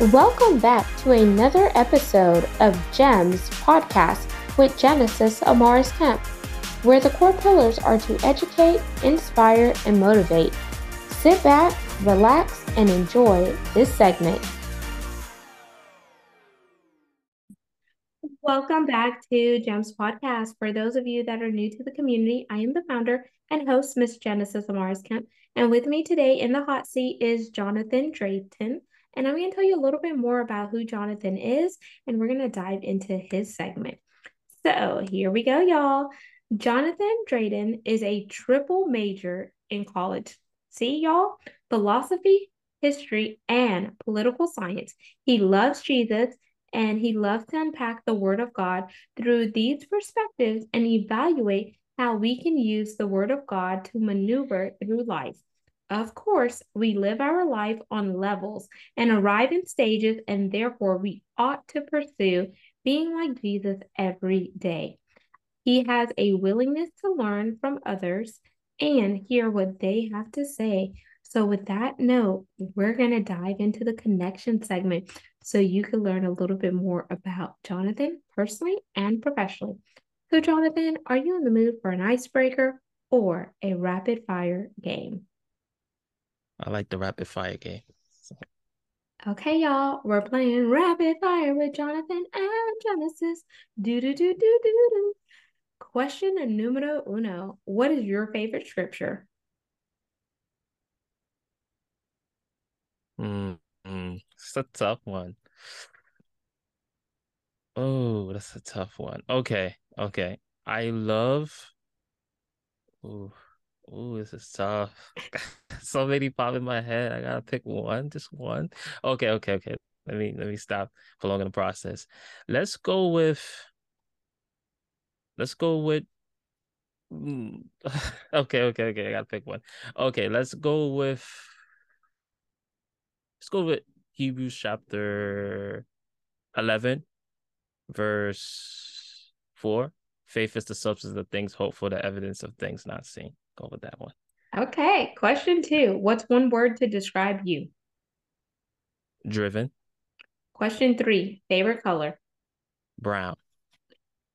Welcome back to another episode of GEMS podcast with Genesis Amaris Kemp, where the core pillars are to educate, inspire, and motivate. Sit back, relax, and enjoy this segment. Welcome back to GEMS Podcast. For those of you that are new to the community, I am the founder and host, Miss Genesis Amaris Kemp. And with me today in the hot seat is Jonathan Drayton. And I'm going to tell you a little bit more about who Jonathan is, and we're going to dive into his segment. So here we go, y'all. Jonathan Drayden is a triple major in college. See, y'all? Philosophy, history, and political science. He loves Jesus and he loves to unpack the Word of God through these perspectives and evaluate how we can use the Word of God to maneuver through life. Of course, we live our life on levels and arrive in stages, and therefore we ought to pursue being like Jesus every day. He has a willingness to learn from others and hear what they have to say so, with that note, we're going to dive into the connection segment so you can learn a little bit more about Jonathan personally and professionally. So, Jonathan, are you in the mood for an icebreaker or a rapid fire game? I like the rapid fire game. Okay, y'all, we're playing rapid fire with Jonathan and Genesis. Do do do do do do. Question numero uno: What is your favorite scripture? Mm, mm, it's a tough one. Oh, that's a tough one. Okay, okay. I love. Ooh, ooh, this is tough. so many pop in my head. I gotta pick one, just one. Okay, okay, okay. Let me let me stop prolonging the process. Let's go with. Let's go with. Mm, okay, okay, okay. I gotta pick one. Okay, let's go with. Let's go with Hebrews chapter 11, verse 4. Faith is the substance of things hoped for, the evidence of things not seen. Go with that one. Okay. Question two What's one word to describe you? Driven. Question three Favorite color? Brown.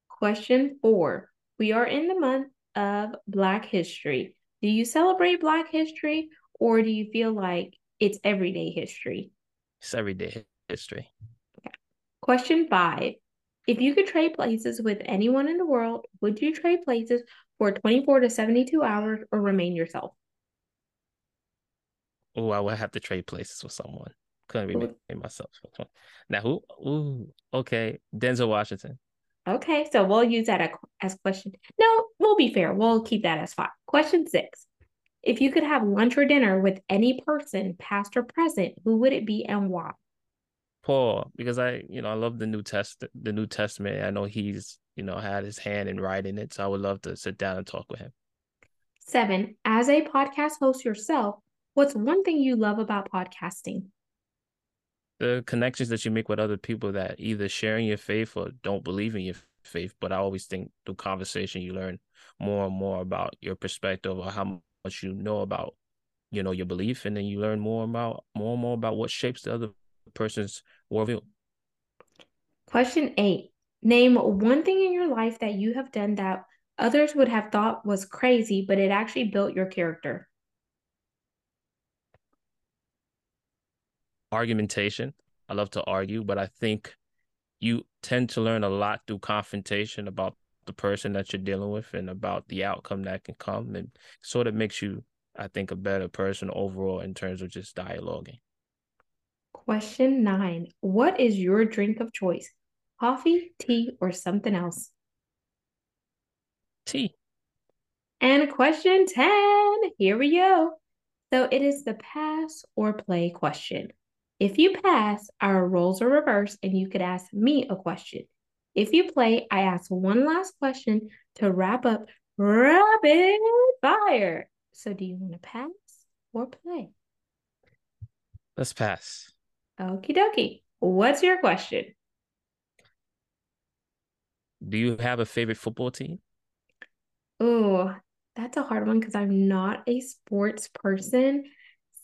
Question four We are in the month of Black History. Do you celebrate Black History or do you feel like it's everyday history. It's everyday history. Okay. Question five. If you could trade places with anyone in the world, would you trade places for 24 to 72 hours or remain yourself? Oh, I would have to trade places with someone. Couldn't remain myself. Now who? Ooh, okay. Denzel Washington. Okay, so we'll use that as question. No, we'll be fair. We'll keep that as five. Question six. If you could have lunch or dinner with any person, past or present, who would it be and why? Paul, because I, you know, I love the New Test, the New Testament. I know he's, you know, had his hand in writing it, so I would love to sit down and talk with him. Seven, as a podcast host yourself, what's one thing you love about podcasting? The connections that you make with other people that either sharing your faith or don't believe in your faith. But I always think through conversation, you learn more and more about your perspective or how much you know about you know your belief and then you learn more about more and more about what shapes the other person's worldview? Question eight. Name one thing in your life that you have done that others would have thought was crazy but it actually built your character. Argumentation. I love to argue but i think you tend to learn a lot through confrontation about the person that you're dealing with and about the outcome that can come and sort of makes you i think a better person overall in terms of just dialoguing question nine what is your drink of choice coffee tea or something else tea and question 10 here we go so it is the pass or play question if you pass our roles are reversed and you could ask me a question if you play, I ask one last question to wrap up rapid fire. So, do you want to pass or play? Let's pass. Okie dokie. What's your question? Do you have a favorite football team? Oh, that's a hard one because I'm not a sports person.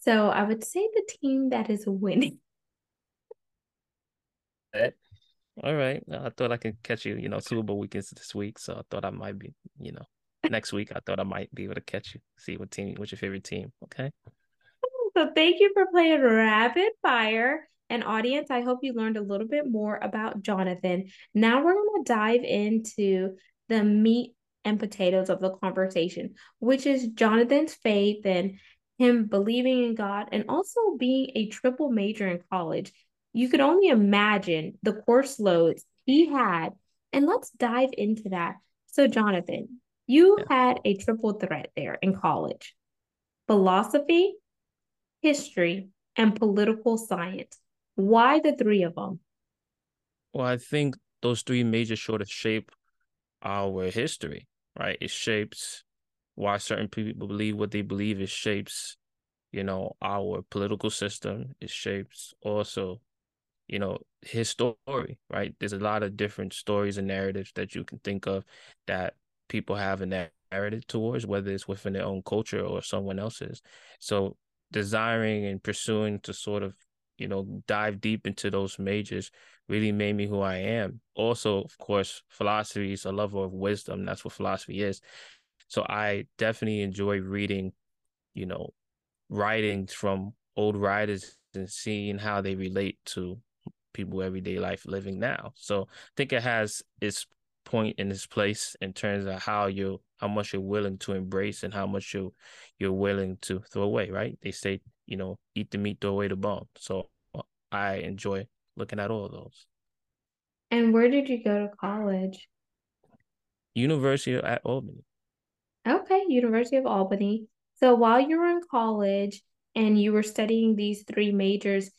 So I would say the team that is winning. Eh, all right. I thought I could catch you, you know, Super Bowl weekends this week. So I thought I might be, you know, next week I thought I might be able to catch you. See what team, what's your favorite team? Okay. So thank you for playing rapid fire. And audience, I hope you learned a little bit more about Jonathan. Now we're going to dive into the meat and potatoes of the conversation, which is Jonathan's faith and him believing in God and also being a triple major in college. You could only imagine the course loads he had. And let's dive into that. So, Jonathan, you yeah. had a triple threat there in college philosophy, history, and political science. Why the three of them? Well, I think those three major sort of shape our history, right? It shapes why certain people believe what they believe. It shapes, you know, our political system. It shapes also, you know, his story, right? There's a lot of different stories and narratives that you can think of that people have a narrative towards, whether it's within their own culture or someone else's. So desiring and pursuing to sort of you know dive deep into those majors really made me who I am. Also, of course, philosophy is a level of wisdom. That's what philosophy is. So I definitely enjoy reading, you know, writings from old writers and seeing how they relate to people everyday life living now. So I think it has its point in this place in terms of how you how much you're willing to embrace and how much you you're willing to throw away, right? They say, you know, eat the meat, throw away the bone. So uh, I enjoy looking at all of those. And where did you go to college? University at Albany. Okay, University of Albany. So while you were in college and you were studying these three majors,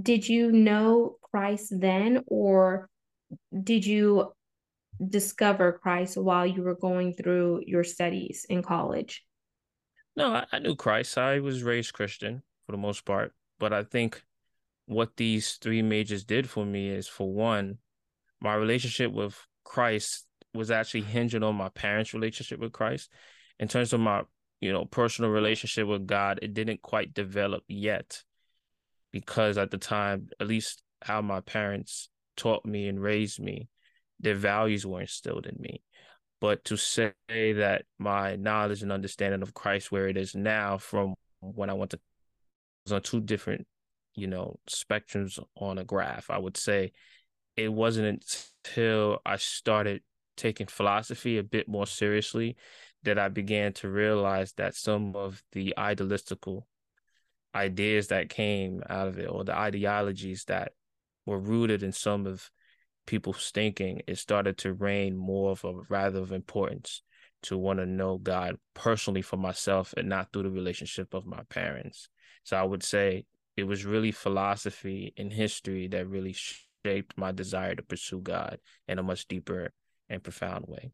did you know Christ then or did you discover Christ while you were going through your studies in college? No, I, I knew Christ. I was raised Christian for the most part, but I think what these three majors did for me is for one, my relationship with Christ was actually hinging on my parents' relationship with Christ. In terms of my, you know, personal relationship with God, it didn't quite develop yet because at the time, at least how my parents taught me and raised me, their values were instilled in me. But to say that my knowledge and understanding of Christ where it is now from when I went to was on two different, you know, spectrums on a graph. I would say it wasn't until I started taking philosophy a bit more seriously that I began to realize that some of the idealistical ideas that came out of it or the ideologies that were rooted in some of people's thinking, it started to reign more of a rather of importance to want to know God personally for myself and not through the relationship of my parents. So I would say it was really philosophy and history that really shaped my desire to pursue God in a much deeper and profound way.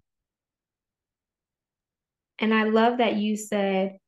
And I love that you said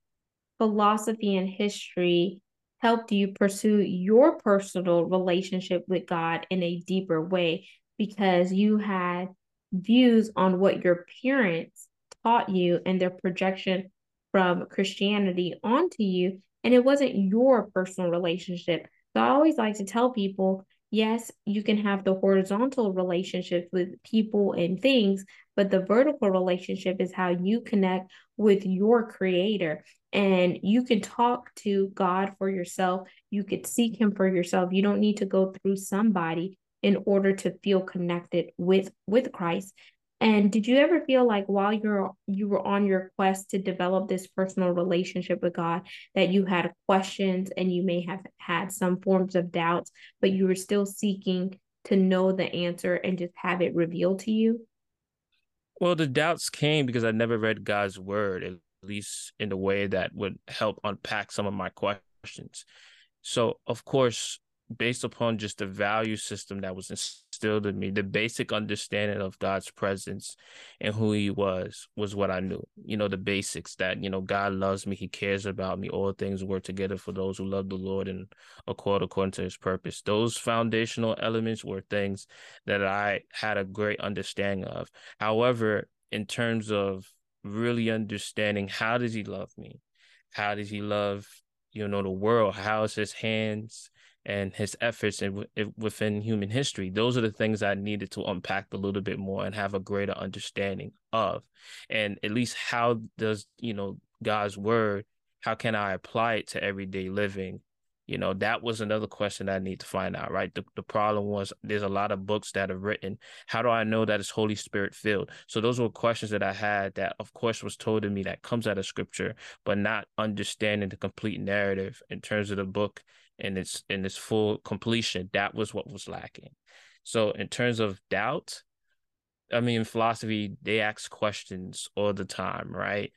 philosophy and history helped you pursue your personal relationship with God in a deeper way because you had views on what your parents taught you and their projection from Christianity onto you. And it wasn't your personal relationship. So I always like to tell people yes, you can have the horizontal relationship with people and things, but the vertical relationship is how you connect with your creator. And you can talk to God for yourself. You could seek him for yourself. You don't need to go through somebody in order to feel connected with with Christ. And did you ever feel like while you're you were on your quest to develop this personal relationship with God that you had questions and you may have had some forms of doubts, but you were still seeking to know the answer and just have it revealed to you? Well, the doubts came because I never read God's word, at least in a way that would help unpack some of my questions. So, of course, based upon just the value system that was instilled in me, the basic understanding of God's presence and who He was was what I knew. You know, the basics that, you know, God loves me, He cares about me, all things work together for those who love the Lord and accord according to His purpose. Those foundational elements were things that I had a great understanding of. However, in terms of really understanding how does He love me? How does He love, you know, the world? How is His hands? And his efforts in, within human history. Those are the things I needed to unpack a little bit more and have a greater understanding of. And at least how does, you know, God's word, how can I apply it to everyday living? You know, that was another question I need to find out, right? The, the problem was there's a lot of books that are written. How do I know that it's Holy Spirit filled? So those were questions that I had that, of course, was told to me that comes out of scripture, but not understanding the complete narrative in terms of the book in its in its full completion. That was what was lacking. So in terms of doubt, I mean, philosophy they ask questions all the time, right?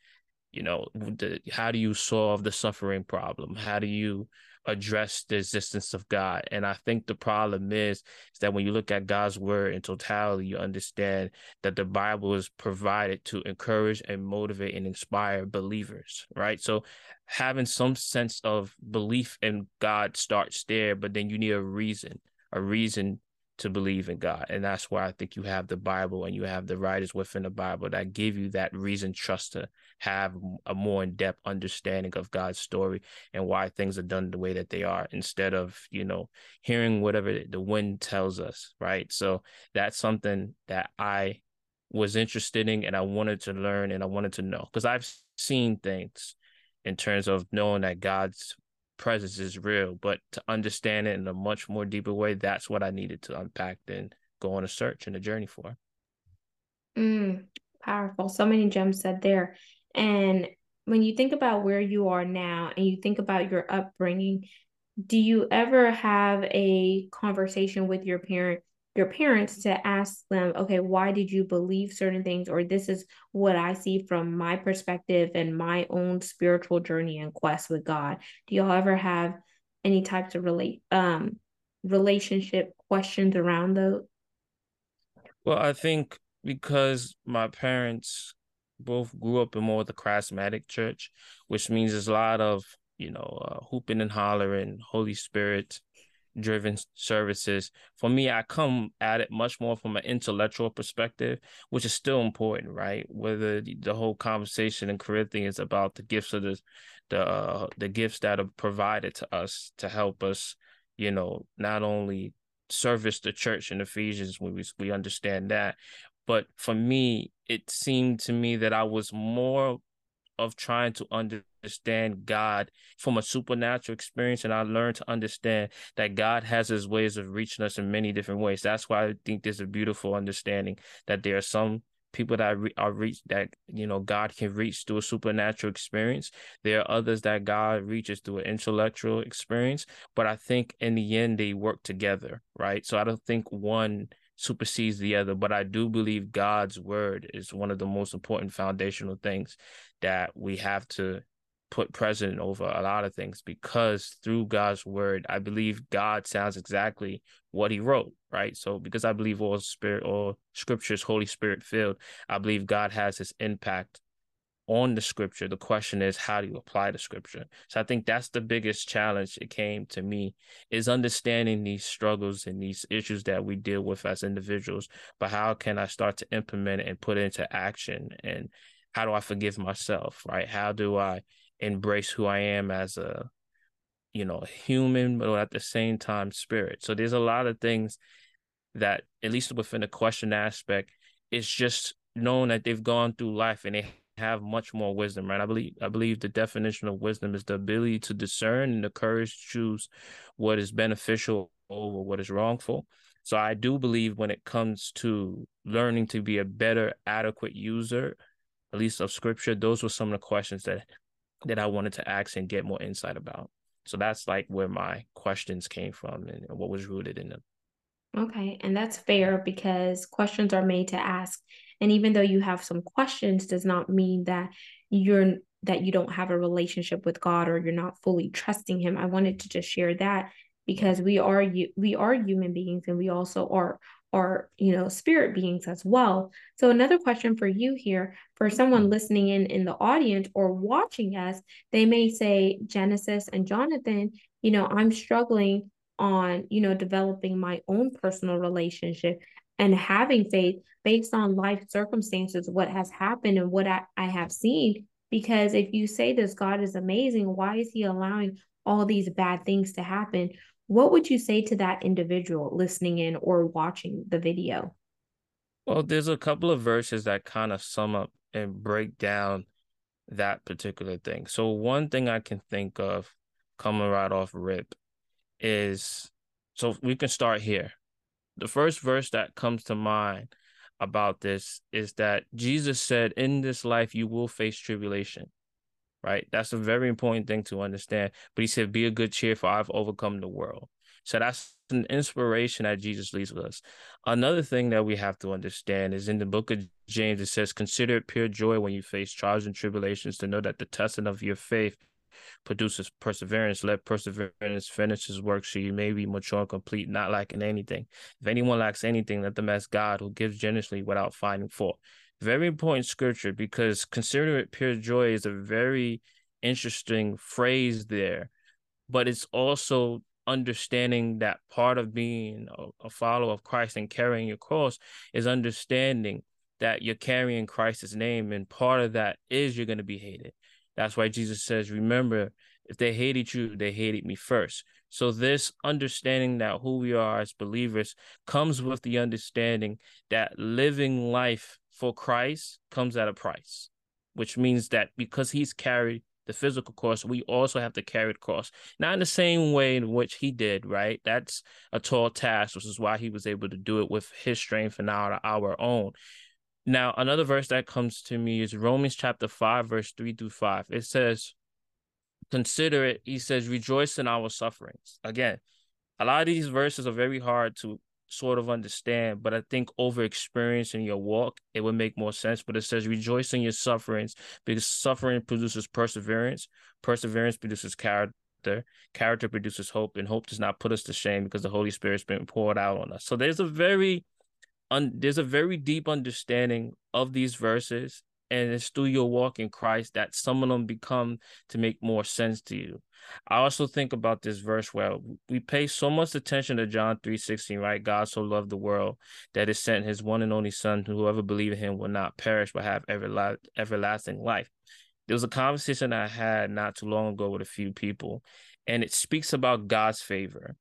You know, the, how do you solve the suffering problem? How do you address the existence of God. And I think the problem is, is that when you look at God's word in totality, you understand that the Bible is provided to encourage and motivate and inspire believers, right? So having some sense of belief in God starts there, but then you need a reason, a reason to believe in God. And that's why I think you have the Bible and you have the writers within the Bible that give you that reason trust to have a more in-depth understanding of God's story and why things are done the way that they are instead of, you know, hearing whatever the wind tells us, right? So that's something that I was interested in and I wanted to learn and I wanted to know because I've seen things in terms of knowing that God's presence is real, but to understand it in a much more deeper way, that's what I needed to unpack and go on a search and a journey for. Mm, powerful. So many gems said there. And when you think about where you are now and you think about your upbringing, do you ever have a conversation with your parent your parents to ask them, okay, why did you believe certain things? Or this is what I see from my perspective and my own spiritual journey and quest with God. Do y'all ever have any types of relate um relationship questions around those? Well, I think because my parents both grew up in more of the charismatic church, which means there's a lot of, you know, uh, hooping and hollering, Holy Spirit, driven services. For me, I come at it much more from an intellectual perspective, which is still important, right? Whether the whole conversation in Corinthians about the gifts of the the uh, the gifts that are provided to us to help us, you know, not only service the church in Ephesians when we we understand that, but for me, it seemed to me that I was more of trying to understand God from a supernatural experience. And I learned to understand that God has his ways of reaching us in many different ways. That's why I think there's a beautiful understanding that there are some people that are reached that you know God can reach through a supernatural experience. There are others that God reaches through an intellectual experience. But I think in the end they work together, right? So I don't think one supersedes the other. But I do believe God's word is one of the most important foundational things that we have to put present over a lot of things because through God's word, I believe God sounds exactly what he wrote, right? So because I believe all spirit, all scriptures, Holy Spirit filled, I believe God has this impact on the scripture. The question is, how do you apply the scripture? So I think that's the biggest challenge it came to me is understanding these struggles and these issues that we deal with as individuals. But how can I start to implement it and put it into action? And how do I forgive myself? Right? How do I embrace who I am as a you know human, but at the same time spirit? So there's a lot of things that, at least within the question aspect, it's just knowing that they've gone through life and they have much more wisdom, right? I believe I believe the definition of wisdom is the ability to discern and the courage to choose what is beneficial over what is wrongful. So I do believe when it comes to learning to be a better, adequate user, at least of scripture, those were some of the questions that that I wanted to ask and get more insight about. So that's like where my questions came from and what was rooted in them. Okay, and that's fair because questions are made to ask and even though you have some questions does not mean that you're that you don't have a relationship with God or you're not fully trusting him. I wanted to just share that because we are we are human beings and we also are are you know spirit beings as well so another question for you here for someone mm-hmm. listening in in the audience or watching us they may say genesis and jonathan you know i'm struggling on you know developing my own personal relationship and having faith based on life circumstances, what has happened and what I, I have seen. Because if you say this God is amazing, why is he allowing all these bad things to happen? What would you say to that individual listening in or watching the video? Well, there's a couple of verses that kind of sum up and break down that particular thing. So one thing I can think of coming right off rip is so we can start here. The first verse that comes to mind about this is that Jesus said, In this life, you will face tribulation, right? That's a very important thing to understand. But he said, Be a good cheer, for I've overcome the world. So that's an inspiration that Jesus leaves with us. Another thing that we have to understand is in the book of James, it says, Consider it pure joy when you face trials and tribulations to know that the testing of your faith produces perseverance. Let perseverance finish his work so you may be mature and complete, not lacking anything. If anyone lacks anything, let them ask God, who gives generously without finding fault. Very important scripture because consider it pure joy is a very interesting phrase there, but it's also understanding that part of being a, a follower of Christ and carrying your cross is understanding that you're carrying Christ's name, and part of that is you're going to be hated. That's why Jesus says, Remember, if they hated you, they hated me first. So, this understanding that who we are as believers comes with the understanding that living life for Christ comes at a price, which means that because he's carried the physical cross, we also have to carry the cross. Not in the same way in which he did, right? That's a tall task, which is why he was able to do it with his strength and not our own. Now, another verse that comes to me is Romans chapter 5, verse 3 through 5. It says, Consider it, he says, rejoice in our sufferings. Again, a lot of these verses are very hard to sort of understand, but I think over experiencing your walk, it would make more sense. But it says, rejoice in your sufferings because suffering produces perseverance, perseverance produces character, character produces hope, and hope does not put us to shame because the Holy Spirit's been poured out on us. So there's a very un, there's a very deep understanding of these verses and it's through your walk in Christ that some of them become to make more sense to you. I also think about this verse where we pay so much attention to John 3:16, right? God so loved the world that it sent his one and only son, whoever believe in him will not perish but have everlasting life. There was a conversation I had not too long ago with a few people, and it speaks about God's favor.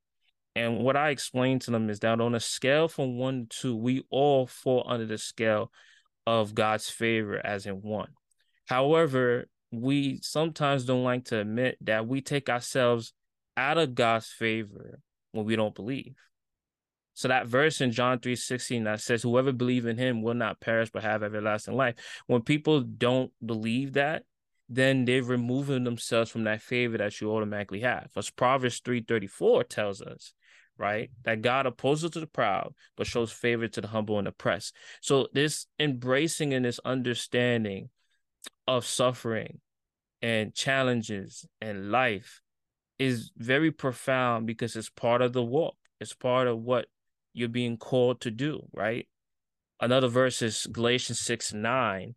And what I explained to them is that on a scale from one to two, we all fall under the scale of God's favor as in one. However, we sometimes don't like to admit that we take ourselves out of God's favor when we don't believe. So that verse in John 3 16 that says, Whoever believe in him will not perish but have everlasting life. When people don't believe that, then they're removing themselves from that favor that you automatically have. As Proverbs 3:34 tells us, right? That God opposes to the proud, but shows favor to the humble and oppressed. So this embracing and this understanding of suffering and challenges and life is very profound because it's part of the walk. It's part of what you're being called to do, right? Another verse is Galatians 6 9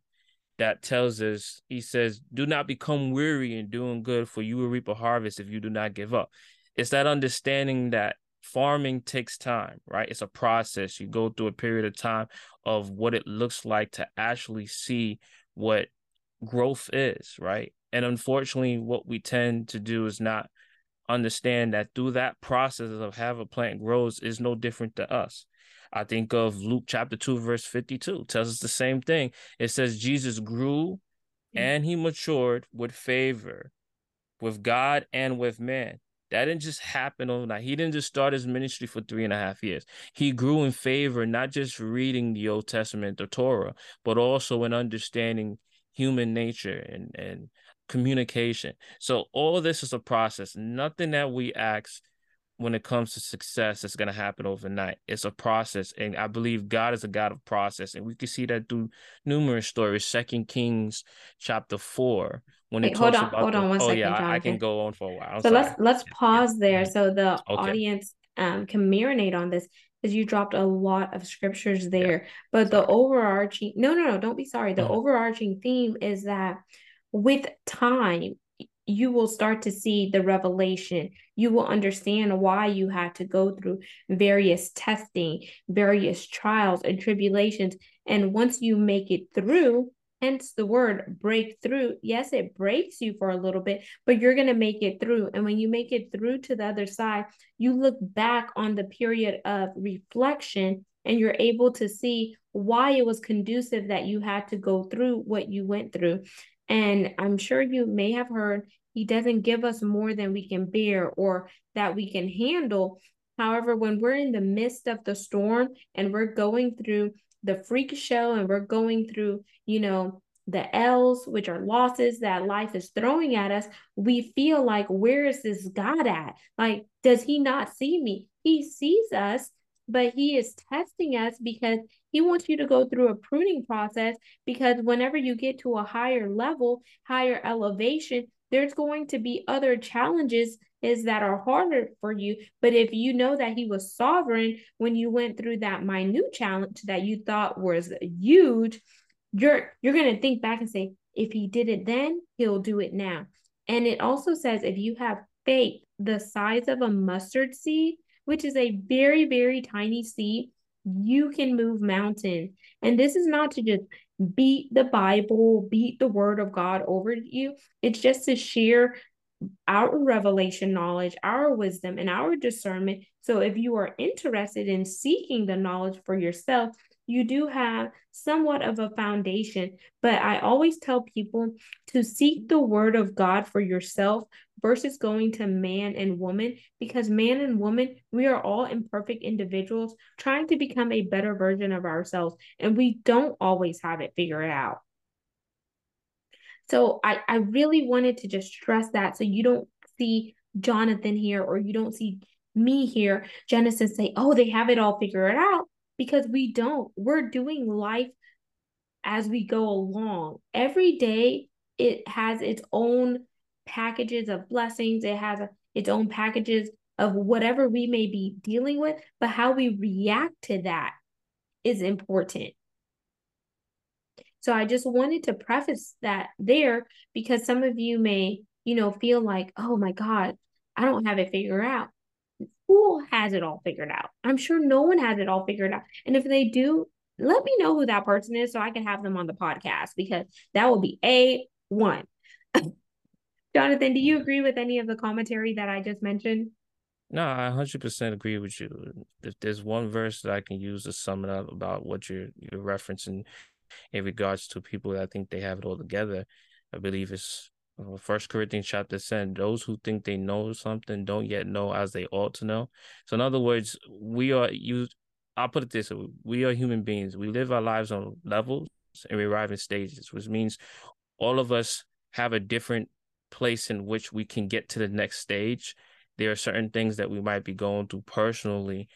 that tells us, he says, Do not become weary in doing good, for you will reap a harvest if you do not give up. It's that understanding that farming takes time, right? It's a process. You go through a period of time of what it looks like to actually see what growth is, right? And unfortunately, what we tend to do is not understand that through that process of how a plant grows is no different to us. I think of Luke chapter 2, verse 52, tells us the same thing. It says, Jesus grew mm. and he matured with favor with God and with man. That didn't just happen overnight. He didn't just start his ministry for three and a half years. He grew in favor, not just reading the Old Testament, the Torah, but also in understanding human nature and, and communication. So all this is a process. Nothing that we ask when it comes to success is going to happen overnight. It's a process, and I believe God is a God of process, and we can see that through numerous stories. Second Kings chapter four, when Wait, it hold talks on, about hold the, on one oh second, yeah, I, I can go on for a while. I'm So sorry. let's let's Yeah, pause there mhm. so the Okay. audience um can marinate on this because you dropped a lot of scriptures Yeah. there. But the overarching no no no don't be sorry. The Mhm. overarching theme is that with time you will start to see the revelation. You will understand why you had to go through various testing, various trials and tribulations. And once you make it through, Hence the word breakthrough. Yes, it breaks you for a little bit, but you're going to make it through. And when you make it through to the other side, you look back on the period of reflection and you're able to see why it was conducive that you had to go through what you went through. And I'm sure you may have heard he doesn't give us more than we can bear or that we can handle. However, when we're in the midst of the storm and we're going through the freak show and we're going through, you know, the L's, which are losses that life is throwing at us, we feel like, where is this God at? Like, does he not see me? He sees us, but he is testing us because he wants you to go through a pruning process. Because whenever you get to a higher level, higher elevation, there's going to be other challenges is that are harder for you. But if you know that he was sovereign when you went through that minute challenge that you thought was huge, you're you're gonna think back and say, if he did it then, he'll do it now. And it also says if you have faith the size of a mustard seed, which is a very, very tiny seed, you can move mountains. And this is not to just beat the Bible, beat the word of God over you. It's just to share our revelation knowledge, our wisdom, and our discernment. So if you are interested in seeking the knowledge for yourself, you do have somewhat of a foundation. But I always tell people to seek the word of God for yourself versus going to man and woman, because man and woman, we are all imperfect individuals trying to become a better version of ourselves, and we don't always have it figured out. So I, I really wanted to just stress that so you don't see Jonathan here or you don't see me here, Genesis say, oh, they have it all figured out because we don't. We're doing life as we go along. Every day it has its own packages of blessings, it has its own packages of whatever we may be dealing with, but how we react to that is important. So I just wanted to preface that there because some of you may, you know, feel like, oh my God, I don't have it figured out. Who has it all figured out? I'm sure no one has it all figured out. And if they do, let me know who that person is so I can have them on the podcast because that will be a one. Jonathan, do you agree with any of the commentary that I just mentioned? No, I 100% agree with you. If there's one verse that I can use to sum it up about what you're you're referencing, in regards to people that think they have it all together. I believe it's Uh, First Corinthians chapter 10. Those who think they know something don't yet know as they ought to know. So, in other words, we are you. I'll put it this way: we are human beings. We live our lives on levels and we arrive in stages, which means all of us have a different place in which we can get to the next stage. There are certain things that we might be going through personally,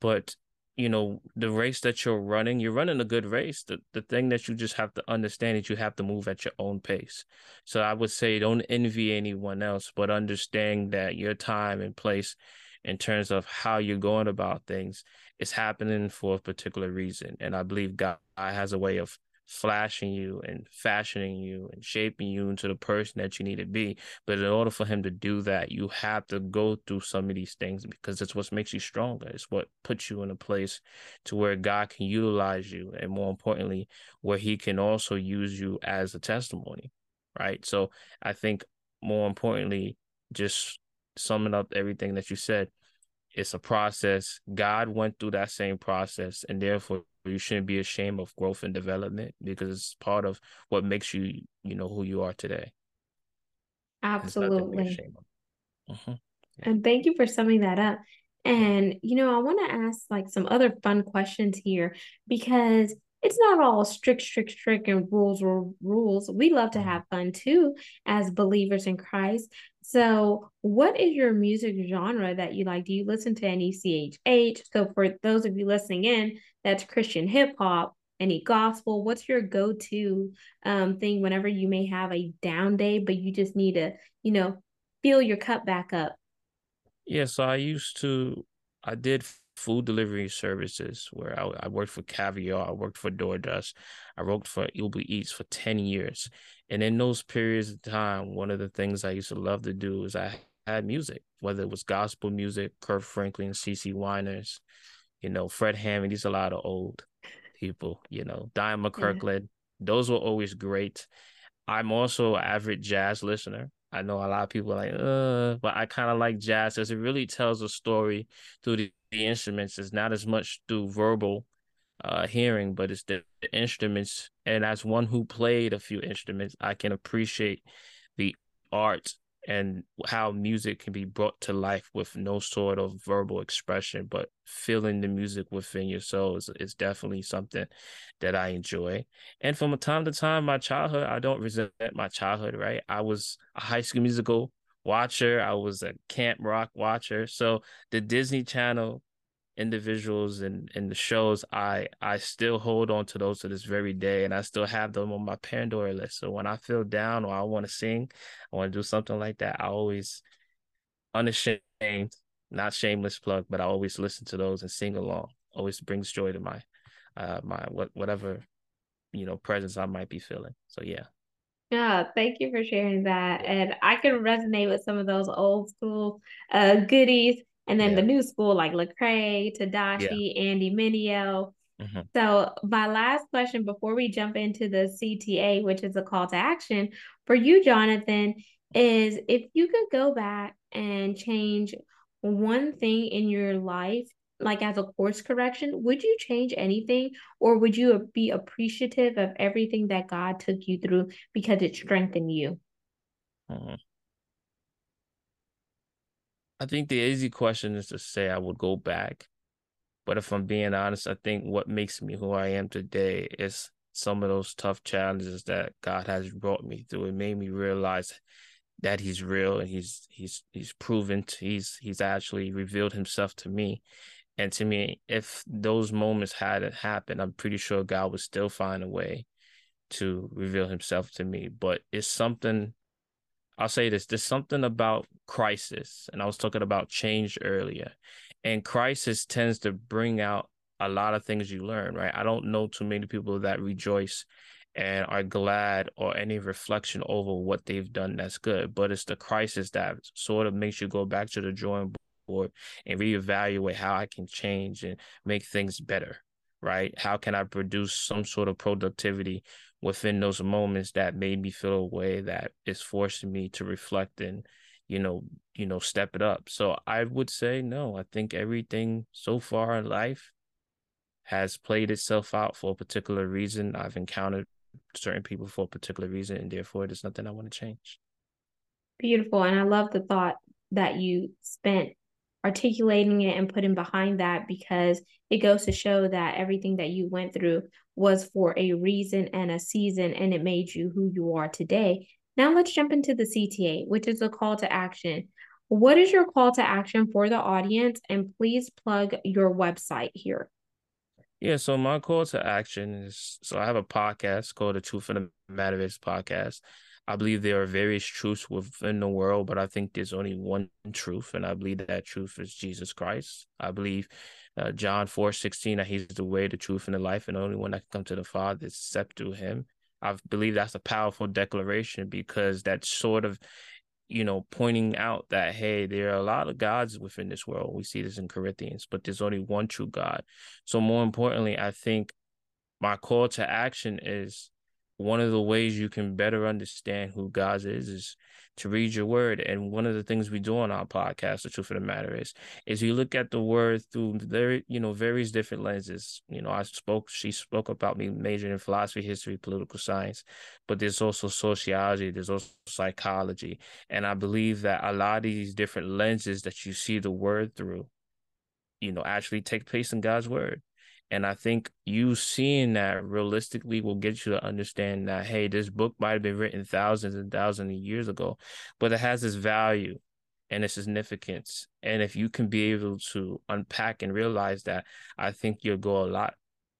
but you know the race that you're running you're running a good race. The, the thing that you just have to understand is you have to move at your own pace. So i would say don't envy anyone else but understand that your time and place in terms of how you're going about things is happening for a particular reason. And i believe god has a way of flashing you and fashioning you and shaping you into the person that you need to be. But in order for him to do that, you have to go through some of these things because it's what makes you stronger. It's what puts you in a place to where God can utilize you and more importantly, where he can also use you as a testimony. Right. So I think more importantly, just summing up everything that you said, it's a process. God went through that same process, and therefore you shouldn't be ashamed of growth and development because it's part of what makes you you know who you are today absolutely uh-huh. yeah. and thank you for summing that up and you know i want to ask like some other fun questions here because it's not all strict, strict, strict, and rules or rules. We love to mm-hmm. have fun too as believers in Christ. So, what is your music genre that you like? Do you listen to any CHH? So, for those of you listening in, that's Christian hip hop, any gospel. What's your go to um, thing whenever you may have a down day, but you just need to, you know, fill your cup back up? Yeah, so I used to, I did food delivery services where I, I worked for Caviar, I worked for DoorDash, I worked for Uber Eats for 10 years. And in those periods of time, one of the things I used to love to do is I had music, whether it was gospel music, Kirk Franklin, CeCe Winans, you know, Fred Hammond. These are a lot of old people, you know, Diane McKirkland, those were always great. I'm also an average jazz listener. I know a lot of people like, uh, but I kind of like jazz because it really tells a story through the, the, instruments. It's not as much through verbal uh, hearing, but it's the, the instruments. And as one who played a few instruments, I can appreciate the art and how music can be brought to life with no sort of verbal expression, but feeling the music within your soul is, is definitely something that I enjoy. And from time to time, my childhood, I don't resent my childhood, right? I was a high school musical watcher, I was a camp rock watcher. So the Disney Channel individuals and and the shows i i still hold on to those to this very day and i still have them on my pandora list. So when i feel down or i want to sing i want to do something like that i always unashamed not shameless plug but i always listen to those and sing along. Always brings joy to my uh my what whatever you know presence i might be feeling. So yeah. Yeah, thank you for sharing that. And I can resonate with some of those old school uh goodies and then yeah. the new school like Lecrae, Tedashii, yeah. Andy Mineo. Mm-hmm. So my last question before we jump into the CTA, which is a call to action for you, Jonathan, is if you could go back and change one thing in your life, like as a course correction, would you change anything or would you be appreciative of everything that God took you through because it strengthened you? Mm-hmm. I think the easy question is to say I would go back. But if I'm being honest, I think what makes me who I am today is some of those tough challenges that God has brought me through. It made me realize that he's real and he's he's he's proven to, he's he's actually revealed himself to me. And to me, if those moments hadn't happened, I'm pretty sure God would still find a way to reveal himself to me. But it's something I'll say this there's something about crisis, and I was talking about change earlier, and crisis tends to bring out a lot of things you learn, right? I don't know too many people that rejoice and are glad or any reflection over what they've done that's good, but it's the crisis that sort of makes you go back to the drawing board and reevaluate how I can change and make things better, right? How can I produce some sort of productivity within those moments that made me feel a way that is forcing me to reflect and you know you know step it up. So i would say no i think everything so far in life has played itself out for a particular reason. I've encountered certain people for a particular reason and therefore there's nothing i want to change. Beautiful and i love the thought that you spent articulating it and putting behind that because it goes to show that everything that you went through was for a reason and a season and it made you who you are today. Now let's jump into the CTA, which is a call to action. What is your call to action for the audience? And please plug your website here. Yeah, so my call to action is so I have a podcast called the Truth and the Matter is podcast. I believe there are various truths within the world, but I think there's only one truth, and I believe that truth is Jesus Christ. I believe uh, John 4 16, that he's the way, the truth, and the life, and the only one that can come to the Father except through him. I believe that's a powerful declaration because that's sort of, you know, pointing out that, hey, there are a lot of gods within this world. We see this in Corinthians, but there's only one true God. So, more importantly, I think my call to action is one of the ways you can better understand who God is is to read your word. And one of the things we do on our podcast, the truth of the matter is, is you look at the word through very, you know, various different lenses. You know, I spoke, she spoke about me majoring in philosophy, history, political science, but there's also sociology, there's also psychology. And I believe that a lot of these different lenses that you see the word through, you know, actually take place in God's word. And I think you seeing that realistically will get you to understand that, hey, this book might have been written thousands and thousands of years ago, but it has its value and its significance. And if you can be able to unpack and realize that, I think you'll go a lot,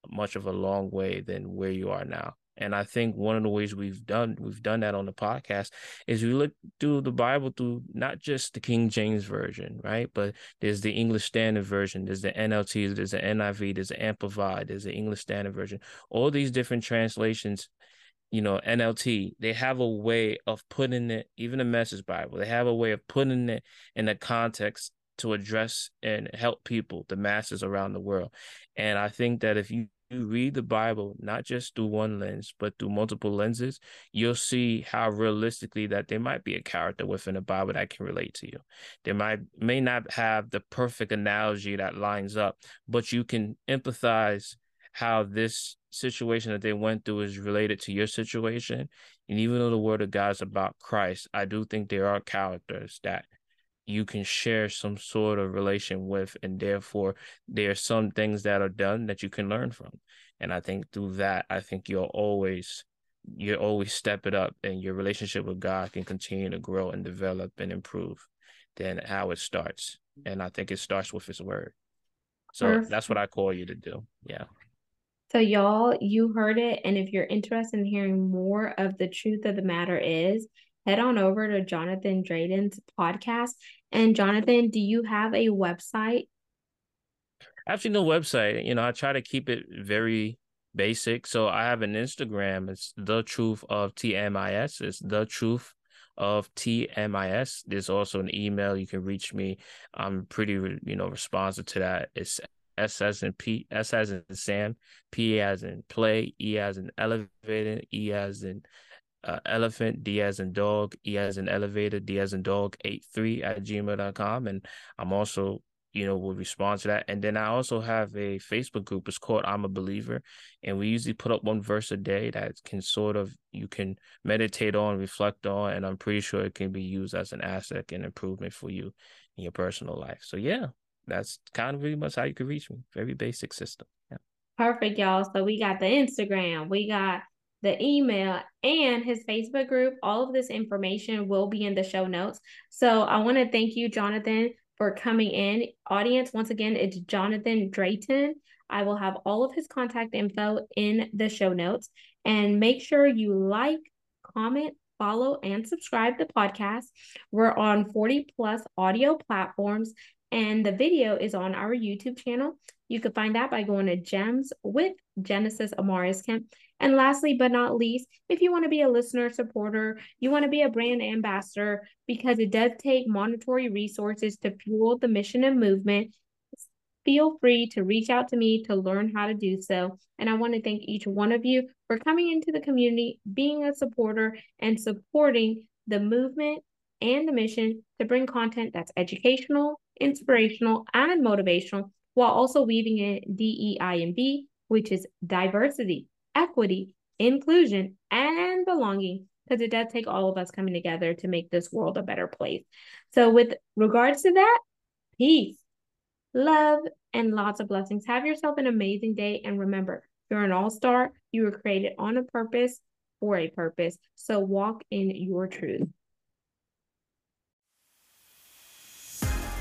much of a long way than where you are now. And I think one of the ways we've done we've done that on the podcast is we look through the Bible through not just the King James version, right? But there's the English Standard Version, there's the NLT, there's the NIV, there's the Amplified, there's the English Standard Version. All these different translations, you know, NLT, they have a way of putting it, even the Message Bible, they have a way of putting it in the context to address and help people, the masses around the world. And I think that if you you read the Bible not just through one lens, but through multiple lenses, you'll see how realistically that there might be a character within the Bible that can relate to you. They might may not have the perfect analogy that lines up, but you can empathize how this situation that they went through is related to your situation. And even though the word of God is about Christ, I do think there are characters that you can share some sort of relation with and therefore there are some things that are done that you can learn from. And i think through that i think you'll always you always step it up and your relationship with god can continue to grow and develop and improve than how it starts. And i think it starts with his word. So Perfect. that's what i call you to do. Yeah. So y'all you heard it. And if you're interested in hearing more of the truth of the matter is head on over to Jonathan Drayden's podcast. And Jonathan, do you have a website? Actually, no website. You know, I try to keep it very basic. So I have an Instagram. It's the truth of TMIS. It's the truth of TMIS. There's also an email. You can reach me. I'm pretty, you know, responsive to that. It's S as in P, S as in Sam, P as in play, E as in elevated, E as in uh, elephant, D as in dog, E as in elevator, D as in dog, 83 at gmail.com. And I'm also, you know, will respond to that. And then I also have a Facebook group. It's called I'm a Believer. And we usually put up one verse a day that can sort of, you can meditate on, reflect on. And I'm pretty sure it can be used as an asset and improvement for you in your personal life. So, yeah, that's kind of pretty much how you can reach me. Very basic system. Yeah. Perfect, y'all. So we got the Instagram, we got the email, and his Facebook group. All of this information will be in the show notes. So I want to thank you, Jonathan, for coming in. Audience, once again, it's Jonathan Drayton. I will have all of his contact info in the show notes. And make sure you like, comment, follow, and subscribe the podcast. We're on 40 plus audio platforms, and the video is on our YouTube channel. You can find that by going to Gems with Genesis Amaris Kemp. And lastly, but not least, if you want to be a listener supporter, you want to be a brand ambassador, because it does take monetary resources to fuel the mission and movement, feel free to reach out to me to learn how to do so. And I want to thank each one of you for coming into the community, being a supporter, and supporting the movement and the mission to bring content that's educational, inspirational, and motivational while also weaving in DEI and B, which is diversity equity, inclusion, and belonging, because it does take all of us coming together to make this world a better place. So, with regards to that, peace, love, and lots of blessings. Have yourself an amazing day. And remember, you're an all star. You were created on a purpose for a purpose. So, walk in your truth.